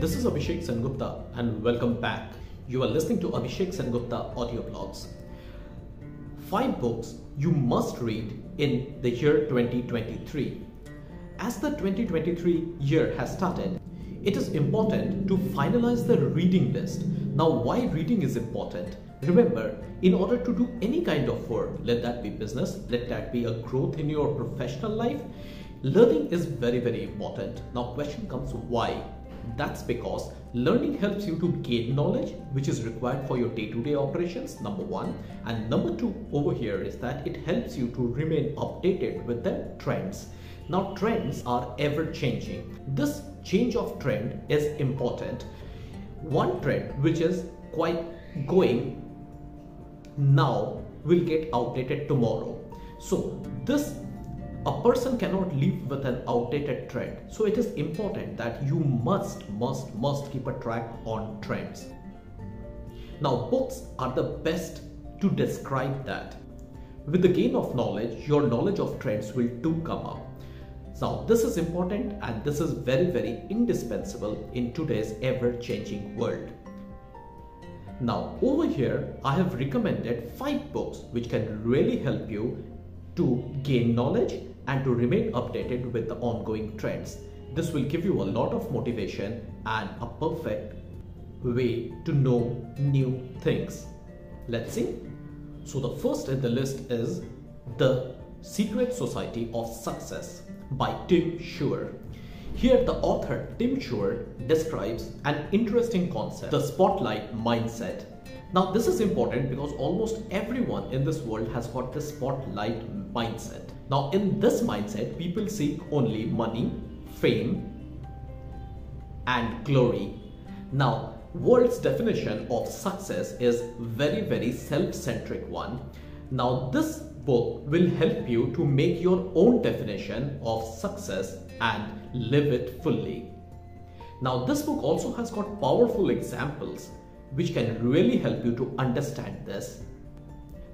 This is Abhishek Sengupta and welcome back. You are listening to Abhishek Sengupta audio blogs. Five books you must read in the year 2023. As the 2023 year has started, it is important to finalize the reading list. Now, why reading is important? Remember, in order to do any kind of work, let that be business, let that be a growth in your professional life, learning is very, very important. Now, question comes why? That's because learning helps you to gain knowledge which is required for your day-to-day operations, number one. And number two over here is that it helps you to remain updated with the trends. Now trends are ever changing. This change of trend is important. One trend which is quite going now will get outdated tomorrow. So this a person cannot live with an outdated trend. So it is important that you must, must, must keep a track on trends. Now books are the best to describe that. With the gain of knowledge, your knowledge of trends will too come up. Now this is important and this is very very indispensable in today's ever changing world. Now over here I have recommended 5 books which can really help you to gain knowledge and to remain updated with the ongoing trends. This will give you a lot of motivation and a perfect way to know new things. Let's see. So the first in the list is The Secret Society of Success by Tim Shurr. Here the author Tim Shurr describes an interesting concept, the spotlight mindset. Now this is important because almost everyone in this world has got the spotlight mindset. Now in this mindset, people seek only money, fame, and glory. Now, world's definition of success is very, very self-centric one. Now, this book will help you to make your own definition of success and live it fully. Now, this book also has got powerful examples which can really help you to understand this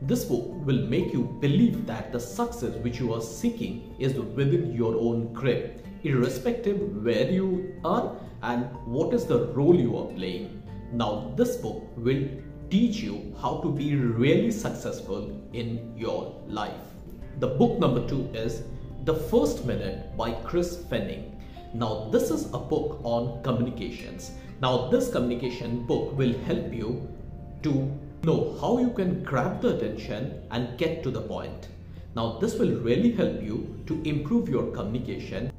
this book will make you believe that the success which you are seeking is within your own grip, irrespective where you are and what is the role you are playing. Now, this book will teach you how to be really successful in your life. The book number two is The First Minute by Chris Fenning. Now, this is a book on communications. Now, this communication book will help you to know how you can grab the attention and get to the point. Now this will really help you to improve your communication.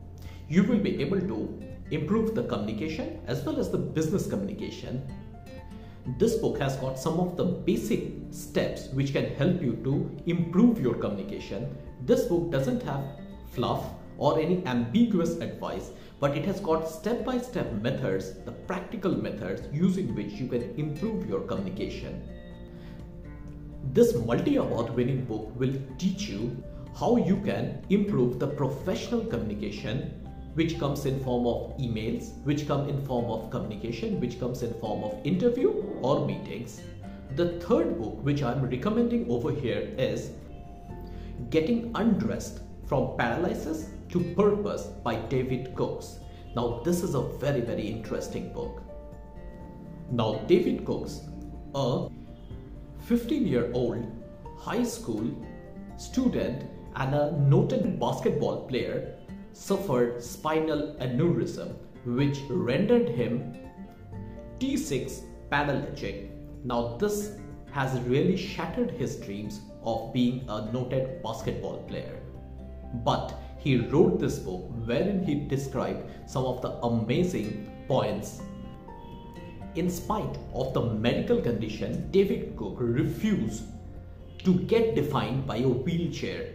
You will be able to improve the communication as well as the business communication. This book has got some of the basic steps which can help you to improve your communication. This book doesn't have fluff or any ambiguous advice but it has got step-by-step methods, the practical methods using which you can improve your communication. This multi-award winning book will teach you how you can improve the professional communication which comes in form of emails, which come in form of communication, which comes in form of interview or meetings. The third book which I'm recommending over here is Getting Undressed from Paralysis to Purpose by David Coates. Now this is a very very interesting book. Now David Coates, a 15 year old high school student and a noted basketball player suffered spinal aneurysm which rendered him T6 paralytic. Now this has really shattered his dreams of being a noted basketball player. But he wrote this book wherein he described some of the amazing points in spite of the medical condition, David Cook refused to get defined by a wheelchair.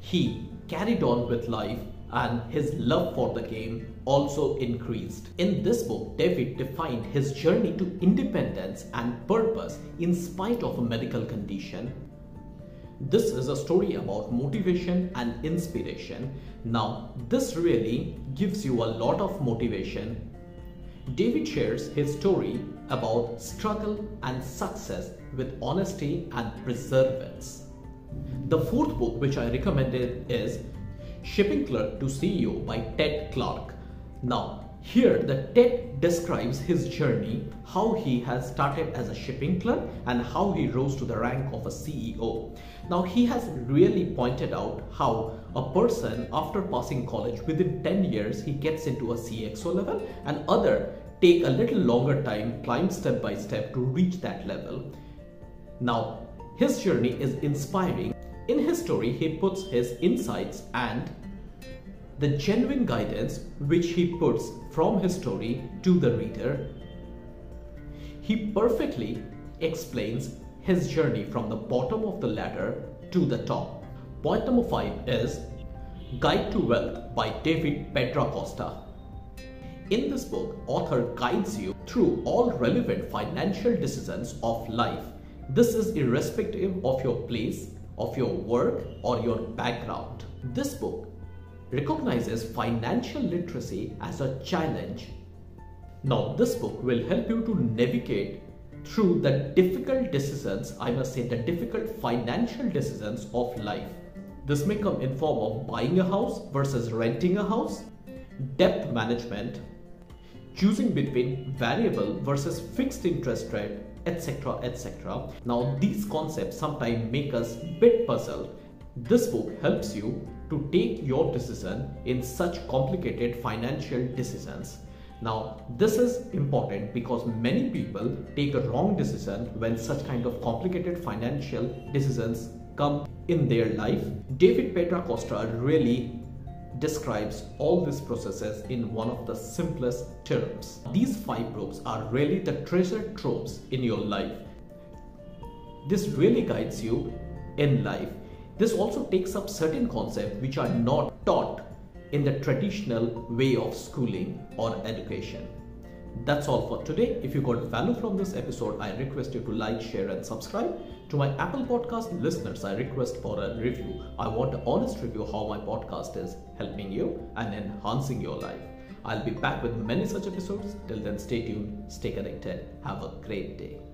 He carried on with life and his love for the game also increased. In this book, David defined his journey to independence and purpose in spite of a medical condition. This is a story about motivation and inspiration. Now, this really gives you a lot of motivation David shares his story about struggle and success with honesty and perseverance. The fourth book which I recommended is Shipping Clerk to CEO by Ted Clark. Now, Here, the TED describes his journey, how he has started as a shipping clerk and how he rose to the rank of a CEO. Now, he has really pointed out how a person after passing college within 10 years, he gets into a CXO level and other take a little longer time, climb step by step to reach that level. Now, his journey is inspiring. In his story, he puts his insights and the genuine guidance which he puts from his story to the reader. He perfectly explains his journey from the bottom of the ladder to the top. Point number five is Guide to Wealth by David Petracosta. In this book, author guides you through all relevant financial decisions of life. This is irrespective of your place, of your work or your background. This book recognizes financial literacy as a challenge. Now, this book will help you to navigate through the difficult decisions, I must say the difficult financial decisions of life. This may come in form of buying a house versus renting a house, debt management, choosing between variable versus fixed interest rate, etc. etc. Now these concepts sometimes make us bit puzzled. This book helps you to take your decision in such complicated financial decisions. Now, this is important because many people take a wrong decision when such kind of complicated financial decisions come in their life. David Petra Costa really describes all these processes in one of the simplest terms. These five books are really the treasure troves in your life. This really guides you in life this also takes up certain concepts which are not taught in the traditional way of schooling or education. That's all for today. If you got value from this episode, I request you to like, share, and subscribe. To my Apple Podcast listeners, I request for a review. I want an honest review how my podcast is helping you and enhancing your life. I'll be back with many such episodes. Till then, stay tuned, stay connected. Have a great day.